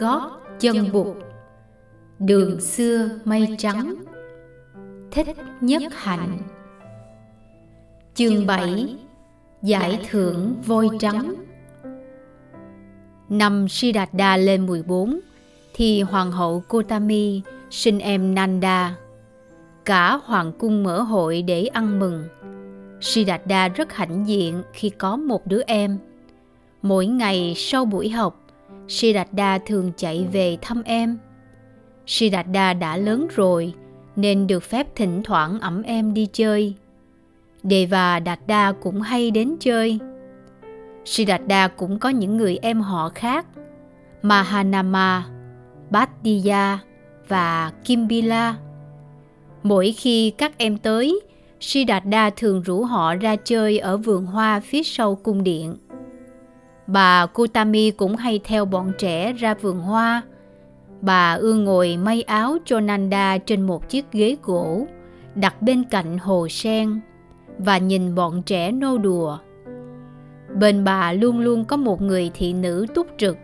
gót chân bụt đường xưa mây trắng thích nhất hạnh. Chương 7 giải thưởng voi trắng. Năm Siddhartha lên 14 thì hoàng hậu Kotami sinh em Nanda. Cả hoàng cung mở hội để ăn mừng. Siddhartha rất hãnh diện khi có một đứa em. Mỗi ngày sau buổi học Siddhartha thường chạy về thăm em. Siddhartha đã lớn rồi nên được phép thỉnh thoảng ẩm em đi chơi. Deva Đạt cũng hay đến chơi. Siddhartha cũng có những người em họ khác, Mahanama, Bhattiya và Kimbila. Mỗi khi các em tới, Siddhartha thường rủ họ ra chơi ở vườn hoa phía sau cung điện. Bà Kutami cũng hay theo bọn trẻ ra vườn hoa. Bà ưa ngồi may áo cho Nanda trên một chiếc ghế gỗ, đặt bên cạnh hồ sen và nhìn bọn trẻ nô đùa. Bên bà luôn luôn có một người thị nữ túc trực.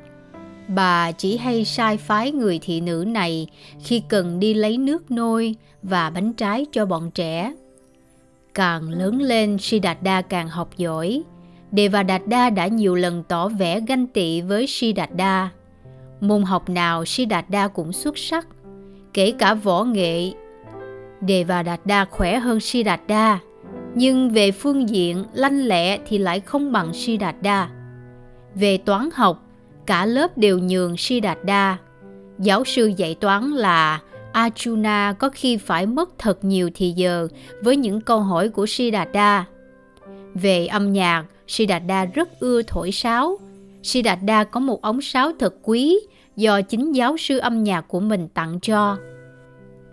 Bà chỉ hay sai phái người thị nữ này khi cần đi lấy nước nôi và bánh trái cho bọn trẻ. Càng lớn lên, Siddhartha càng học giỏi, Devadatta đã nhiều lần tỏ vẻ ganh tị với Siddhartha. Môn học nào Siddhartha cũng xuất sắc, kể cả võ nghệ. Devadatta khỏe hơn Siddhartha, nhưng về phương diện lanh lẹ thì lại không bằng Siddhartha. Về toán học, cả lớp đều nhường Siddhartha. Giáo sư dạy toán là Arjuna có khi phải mất thật nhiều thì giờ với những câu hỏi của Siddhartha. Về âm nhạc, Siddhartha rất ưa thổi sáo. Siddhartha có một ống sáo thật quý do chính giáo sư âm nhạc của mình tặng cho.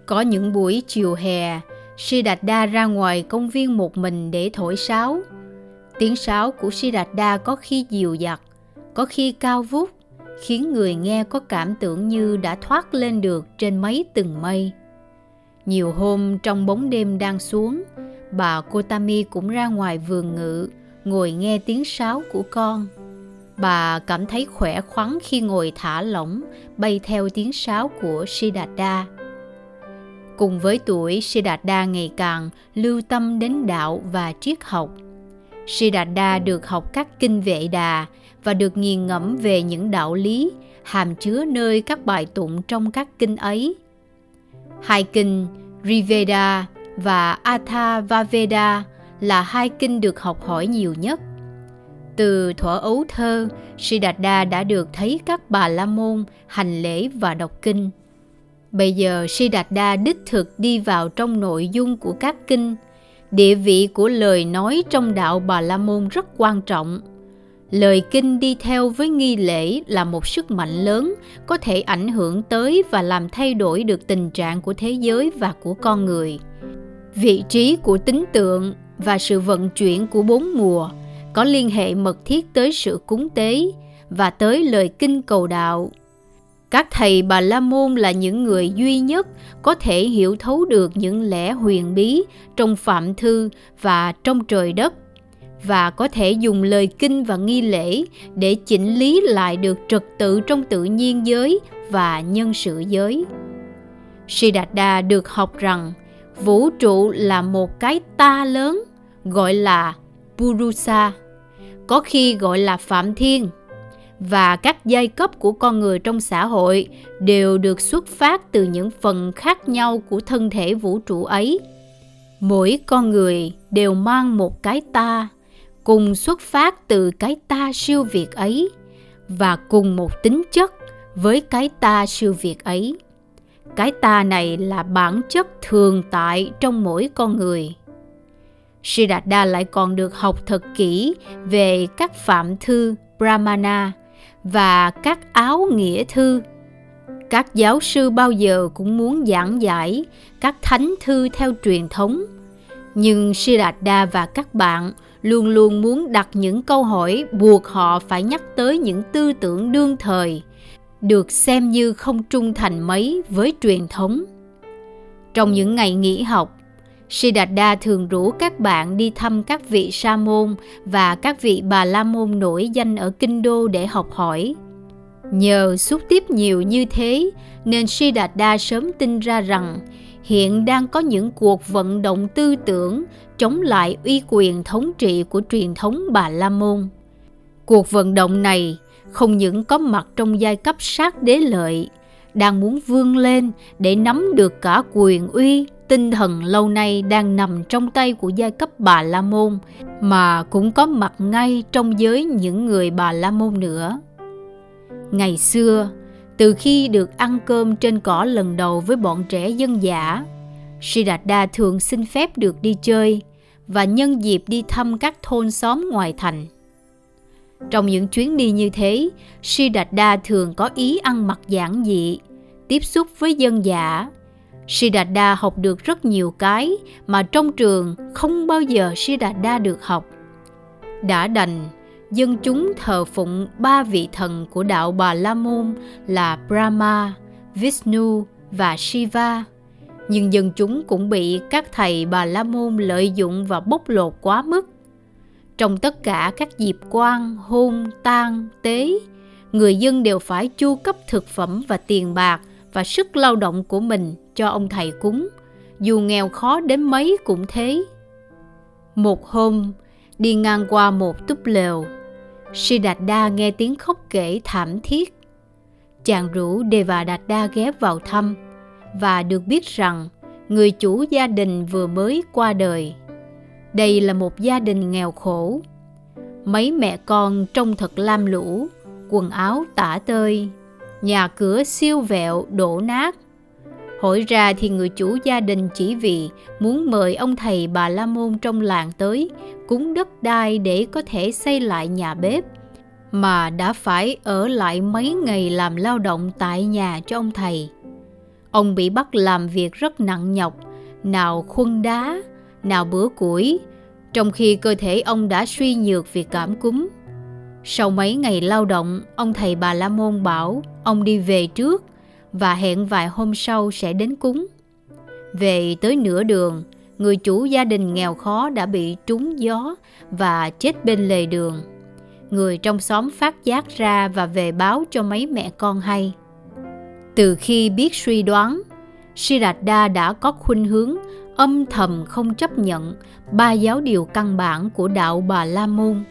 Có những buổi chiều hè, Siddhartha ra ngoài công viên một mình để thổi sáo. Tiếng sáo của Siddhartha có khi dịu dặt, có khi cao vút, khiến người nghe có cảm tưởng như đã thoát lên được trên mấy tầng mây. Nhiều hôm trong bóng đêm đang xuống, bà Kotami cũng ra ngoài vườn ngự, ngồi nghe tiếng sáo của con. Bà cảm thấy khỏe khoắn khi ngồi thả lỏng, bay theo tiếng sáo của Siddhartha. Cùng với tuổi, Siddhartha ngày càng lưu tâm đến đạo và triết học. Siddhartha được học các kinh vệ đà và được nghiền ngẫm về những đạo lý hàm chứa nơi các bài tụng trong các kinh ấy. Hai kinh Riveda và Atharvaveda là hai kinh được học hỏi nhiều nhất. Từ thuở ấu thơ, Siddhartha đã được thấy các bà la môn hành lễ và đọc kinh. Bây giờ Siddhartha đích thực đi vào trong nội dung của các kinh. Địa vị của lời nói trong đạo bà la môn rất quan trọng. Lời kinh đi theo với nghi lễ là một sức mạnh lớn có thể ảnh hưởng tới và làm thay đổi được tình trạng của thế giới và của con người. Vị trí của tính tượng và sự vận chuyển của bốn mùa có liên hệ mật thiết tới sự cúng tế và tới lời kinh cầu đạo. Các thầy Bà La Môn là những người duy nhất có thể hiểu thấu được những lẽ huyền bí trong phạm thư và trong trời đất và có thể dùng lời kinh và nghi lễ để chỉnh lý lại được trật tự trong tự nhiên giới và nhân sự giới. Siddhartha được học rằng vũ trụ là một cái ta lớn gọi là Purusa, có khi gọi là Phạm Thiên, và các giai cấp của con người trong xã hội đều được xuất phát từ những phần khác nhau của thân thể vũ trụ ấy. Mỗi con người đều mang một cái ta, cùng xuất phát từ cái ta siêu việt ấy và cùng một tính chất với cái ta siêu việt ấy. Cái ta này là bản chất thường tại trong mỗi con người Siddhartha lại còn được học thật kỹ về các phạm thư Brahmana và các áo nghĩa thư. Các giáo sư bao giờ cũng muốn giảng giải các thánh thư theo truyền thống, nhưng Siddhartha và các bạn luôn luôn muốn đặt những câu hỏi buộc họ phải nhắc tới những tư tưởng đương thời, được xem như không trung thành mấy với truyền thống. Trong những ngày nghỉ học, Siddhartha thường rủ các bạn đi thăm các vị sa môn và các vị bà la môn nổi danh ở kinh đô để học hỏi. Nhờ xúc tiếp nhiều như thế nên Siddhartha sớm tin ra rằng hiện đang có những cuộc vận động tư tưởng chống lại uy quyền thống trị của truyền thống Bà La Môn. Cuộc vận động này không những có mặt trong giai cấp sát đế lợi, đang muốn vươn lên để nắm được cả quyền uy, tinh thần lâu nay đang nằm trong tay của giai cấp Bà La Môn, mà cũng có mặt ngay trong giới những người Bà La Môn nữa. Ngày xưa, từ khi được ăn cơm trên cỏ lần đầu với bọn trẻ dân giả, Siddhartha thường xin phép được đi chơi và nhân dịp đi thăm các thôn xóm ngoài thành. Trong những chuyến đi như thế, Siddhartha thường có ý ăn mặc giản dị, tiếp xúc với dân giả. Siddhartha học được rất nhiều cái mà trong trường không bao giờ Siddhartha được học. Đã đành, dân chúng thờ phụng ba vị thần của đạo Bà La Môn là Brahma, Vishnu và Shiva. Nhưng dân chúng cũng bị các thầy Bà La Môn lợi dụng và bóc lột quá mức trong tất cả các dịp quan, hôn, tang, tế, người dân đều phải chu cấp thực phẩm và tiền bạc và sức lao động của mình cho ông thầy cúng, dù nghèo khó đến mấy cũng thế. Một hôm, đi ngang qua một túp lều, Siddhartha nghe tiếng khóc kể thảm thiết. Chàng rủ Devadatta ghé vào thăm và được biết rằng người chủ gia đình vừa mới qua đời. Đây là một gia đình nghèo khổ. Mấy mẹ con trông thật lam lũ, quần áo tả tơi, nhà cửa siêu vẹo đổ nát. Hỏi ra thì người chủ gia đình chỉ vì muốn mời ông thầy bà La Môn trong làng tới cúng đất đai để có thể xây lại nhà bếp mà đã phải ở lại mấy ngày làm lao động tại nhà cho ông thầy. Ông bị bắt làm việc rất nặng nhọc, nào khuân đá, nào bữa củi, trong khi cơ thể ông đã suy nhược vì cảm cúm. Sau mấy ngày lao động, ông thầy bà La Môn bảo ông đi về trước và hẹn vài hôm sau sẽ đến cúng. Về tới nửa đường, người chủ gia đình nghèo khó đã bị trúng gió và chết bên lề đường. Người trong xóm phát giác ra và về báo cho mấy mẹ con hay. Từ khi biết suy đoán, Siddhartha đã có khuynh hướng âm thầm không chấp nhận ba giáo điều căn bản của đạo Bà La Môn.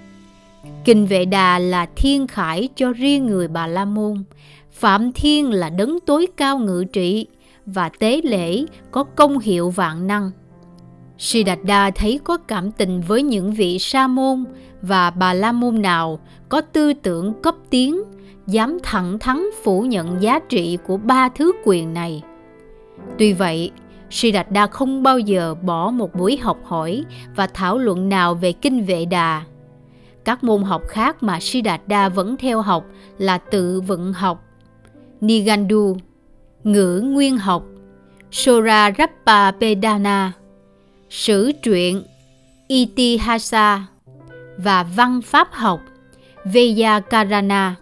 Kinh Vệ Đà là thiên khải cho riêng người Bà La Môn, Phạm Thiên là đấng tối cao ngự trị và tế lễ có công hiệu vạn năng. Siddhartha thấy có cảm tình với những vị sa môn và bà la môn nào có tư tưởng cấp tiến, dám thẳng thắn phủ nhận giá trị của ba thứ quyền này. Tuy vậy, Siddhartha không bao giờ bỏ một buổi học hỏi và thảo luận nào về kinh vệ đà. Các môn học khác mà Siddhartha vẫn theo học là tự vận học, Nigandu, ngữ nguyên học, Sora Rappa Pedana, sử truyện Itihasa và văn pháp học Vyakarana.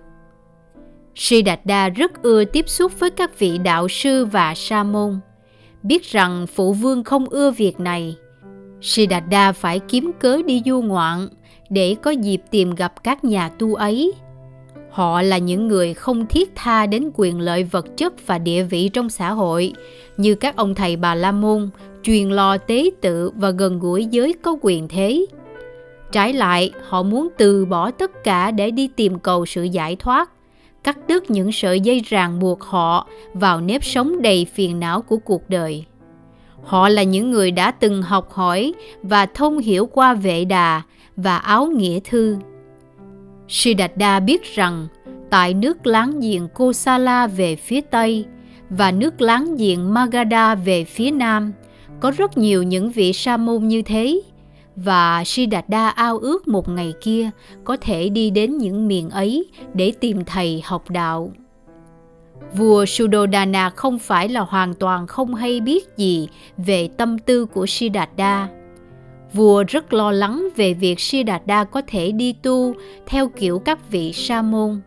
Siddhartha rất ưa tiếp xúc với các vị đạo sư và sa môn biết rằng phụ vương không ưa việc này. Siddhartha phải kiếm cớ đi du ngoạn để có dịp tìm gặp các nhà tu ấy. Họ là những người không thiết tha đến quyền lợi vật chất và địa vị trong xã hội, như các ông thầy bà la môn, truyền lo tế tự và gần gũi giới có quyền thế. Trái lại, họ muốn từ bỏ tất cả để đi tìm cầu sự giải thoát, cắt đứt những sợi dây ràng buộc họ vào nếp sống đầy phiền não của cuộc đời. Họ là những người đã từng học hỏi và thông hiểu qua vệ đà và áo nghĩa thư. Siddhartha biết rằng tại nước láng giềng Kosala về phía Tây và nước láng giềng Magadha về phía Nam, có rất nhiều những vị sa môn như thế và Siddhartha ao ước một ngày kia có thể đi đến những miền ấy để tìm thầy học đạo. Vua Suddhodana không phải là hoàn toàn không hay biết gì về tâm tư của Siddhartha. Vua rất lo lắng về việc Siddhartha có thể đi tu theo kiểu các vị sa môn.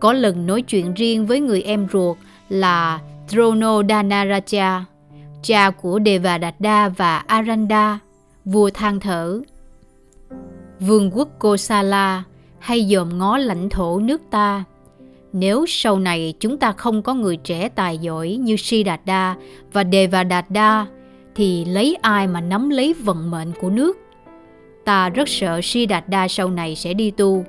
Có lần nói chuyện riêng với người em ruột là Dronodhanaraja, cha của Devadatta và Aranda, vua than thở. Vương quốc Kosala hay dòm ngó lãnh thổ nước ta, nếu sau này chúng ta không có người trẻ tài giỏi như Siddhartha và Devadatta thì lấy ai mà nắm lấy vận mệnh của nước? Ta rất sợ Siddhartha sau này sẽ đi tu.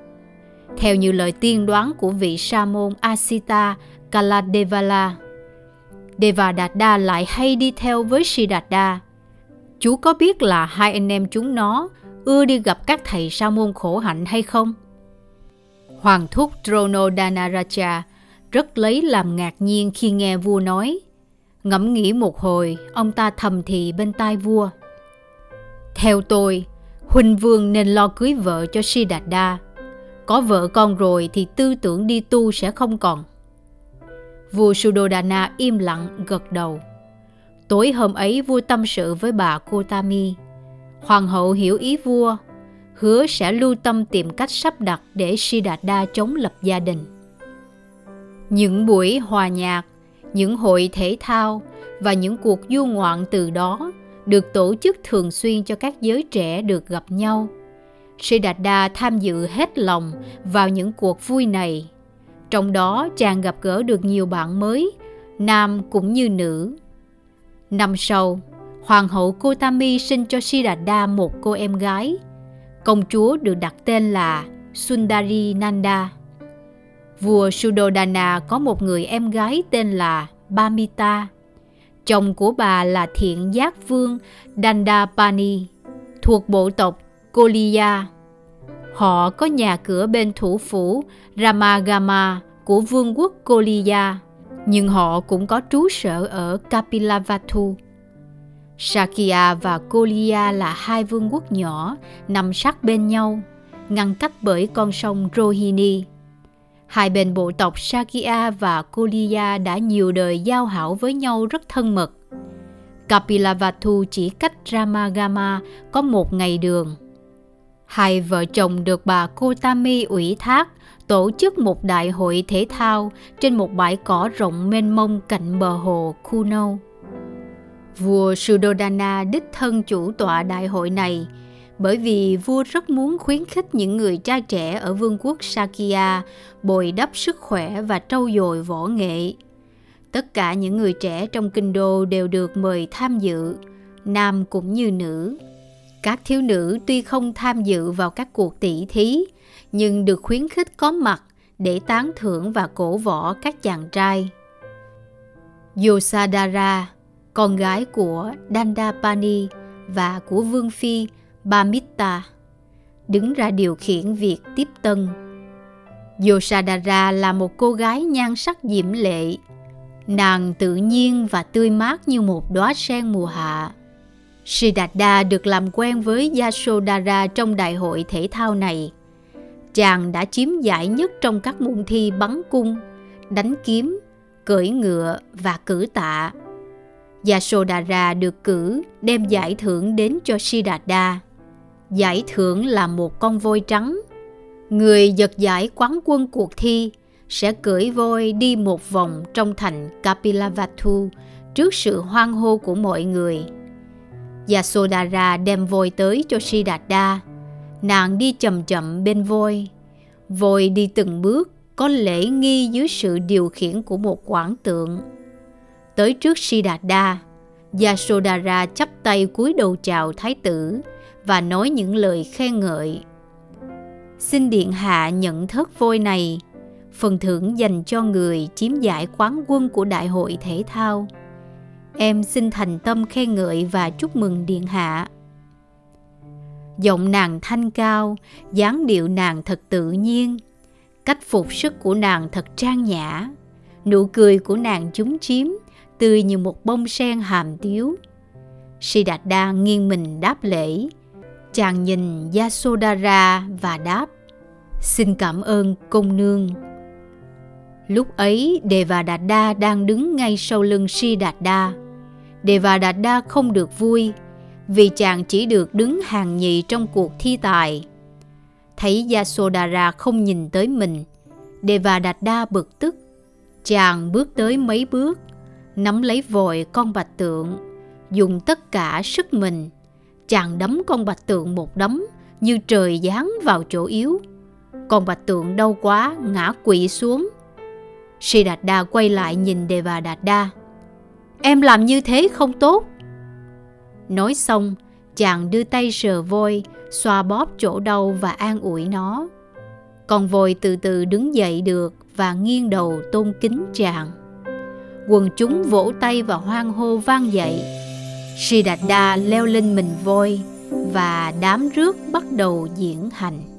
Theo như lời tiên đoán của vị sa môn Asita Kaladevala, Devadatta lại hay đi theo với Siddhartha. Chú có biết là hai anh em chúng nó ưa đi gặp các thầy sa môn khổ hạnh hay không? Hoàng thúc Dronodhanaraja rất lấy làm ngạc nhiên khi nghe vua nói. Ngẫm nghĩ một hồi, ông ta thầm thì bên tai vua. Theo tôi, Huynh Vương nên lo cưới vợ cho Siddhartha. Có vợ con rồi thì tư tưởng đi tu sẽ không còn. Vua Suddhodana im lặng gật đầu. Tối hôm ấy vua tâm sự với bà Kotami. Hoàng hậu hiểu ý vua, hứa sẽ lưu tâm tìm cách sắp đặt để Siddhartha chống lập gia đình. Những buổi hòa nhạc, những hội thể thao và những cuộc du ngoạn từ đó được tổ chức thường xuyên cho các giới trẻ được gặp nhau. Siddhartha tham dự hết lòng vào những cuộc vui này. Trong đó chàng gặp gỡ được nhiều bạn mới, nam cũng như nữ. Năm sau, Hoàng hậu Kotami sinh cho Siddhartha một cô em gái. Công chúa được đặt tên là Sundari Nanda. Vua Suddhodana có một người em gái tên là Bamita. Chồng của bà là thiện giác vương Dandapani, thuộc bộ tộc Koliya. Họ có nhà cửa bên thủ phủ Ramagama của vương quốc Koliya, nhưng họ cũng có trú sở ở Kapilavatthu. Sakya và Koliya là hai vương quốc nhỏ nằm sát bên nhau, ngăn cách bởi con sông Rohini. Hai bên bộ tộc Sakya và Koliya đã nhiều đời giao hảo với nhau rất thân mật. Kapilavatthu chỉ cách Ramagama có một ngày đường. Hai vợ chồng được bà Kotami ủy thác tổ chức một đại hội thể thao trên một bãi cỏ rộng mênh mông cạnh bờ hồ Kuno. Vua Suddhodana đích thân chủ tọa đại hội này bởi vì vua rất muốn khuyến khích những người trai trẻ ở vương quốc Sakya bồi đắp sức khỏe và trau dồi võ nghệ. Tất cả những người trẻ trong kinh đô đều được mời tham dự, nam cũng như nữ. Các thiếu nữ tuy không tham dự vào các cuộc tỷ thí, nhưng được khuyến khích có mặt để tán thưởng và cổ võ các chàng trai. Yosadara, con gái của Dandapani và của Vương Phi Bamitta, đứng ra điều khiển việc tiếp tân. Yosadara là một cô gái nhan sắc diễm lệ, nàng tự nhiên và tươi mát như một đóa sen mùa hạ. Siddhartha được làm quen với Yasodhara trong đại hội thể thao này. Chàng đã chiếm giải nhất trong các môn thi bắn cung, đánh kiếm, cưỡi ngựa và cử tạ. Yasodhara được cử đem giải thưởng đến cho Siddhartha. Giải thưởng là một con voi trắng. Người giật giải quán quân cuộc thi sẽ cưỡi voi đi một vòng trong thành Kapilavatthu trước sự hoan hô của mọi người. Yasodhara đem voi tới cho Siddhartha. Nàng đi chậm chậm bên voi. Voi đi từng bước, có lễ nghi dưới sự điều khiển của một quảng tượng. Tới trước Siddhartha, Yasodhara chắp tay cúi đầu chào thái tử và nói những lời khen ngợi. Xin điện hạ nhận thất vôi này, phần thưởng dành cho người chiếm giải quán quân của đại hội thể thao. Em xin thành tâm khen ngợi và chúc mừng điện hạ. Giọng nàng thanh cao, dáng điệu nàng thật tự nhiên, cách phục sức của nàng thật trang nhã, nụ cười của nàng chúng chiếm, tươi như một bông sen hàm tiếu. Siddhartha nghiêng mình đáp lễ. Chàng nhìn Yasodhara và đáp Xin cảm ơn công nương. Lúc ấy Đề và Đạt đa đang đứng ngay sau lưng Siddhartha. Devadatta không được vui vì chàng chỉ được đứng hàng nhì trong cuộc thi tài. Thấy Yasodhara không nhìn tới mình, Devadatta bực tức. Chàng bước tới mấy bước, nắm lấy vội con bạch tượng, dùng tất cả sức mình. Chàng đấm con bạch tượng một đấm như trời giáng vào chỗ yếu. Con bạch tượng đau quá ngã quỵ xuống. Siddhartha quay lại nhìn Devadatta. Em làm như thế không tốt. Nói xong, chàng đưa tay sờ voi, xoa bóp chỗ đau và an ủi nó. Con voi từ từ đứng dậy được và nghiêng đầu tôn kính chàng. Quần chúng vỗ tay và hoan hô vang dậy. Siddhartha leo lên mình voi và đám rước bắt đầu diễn hành.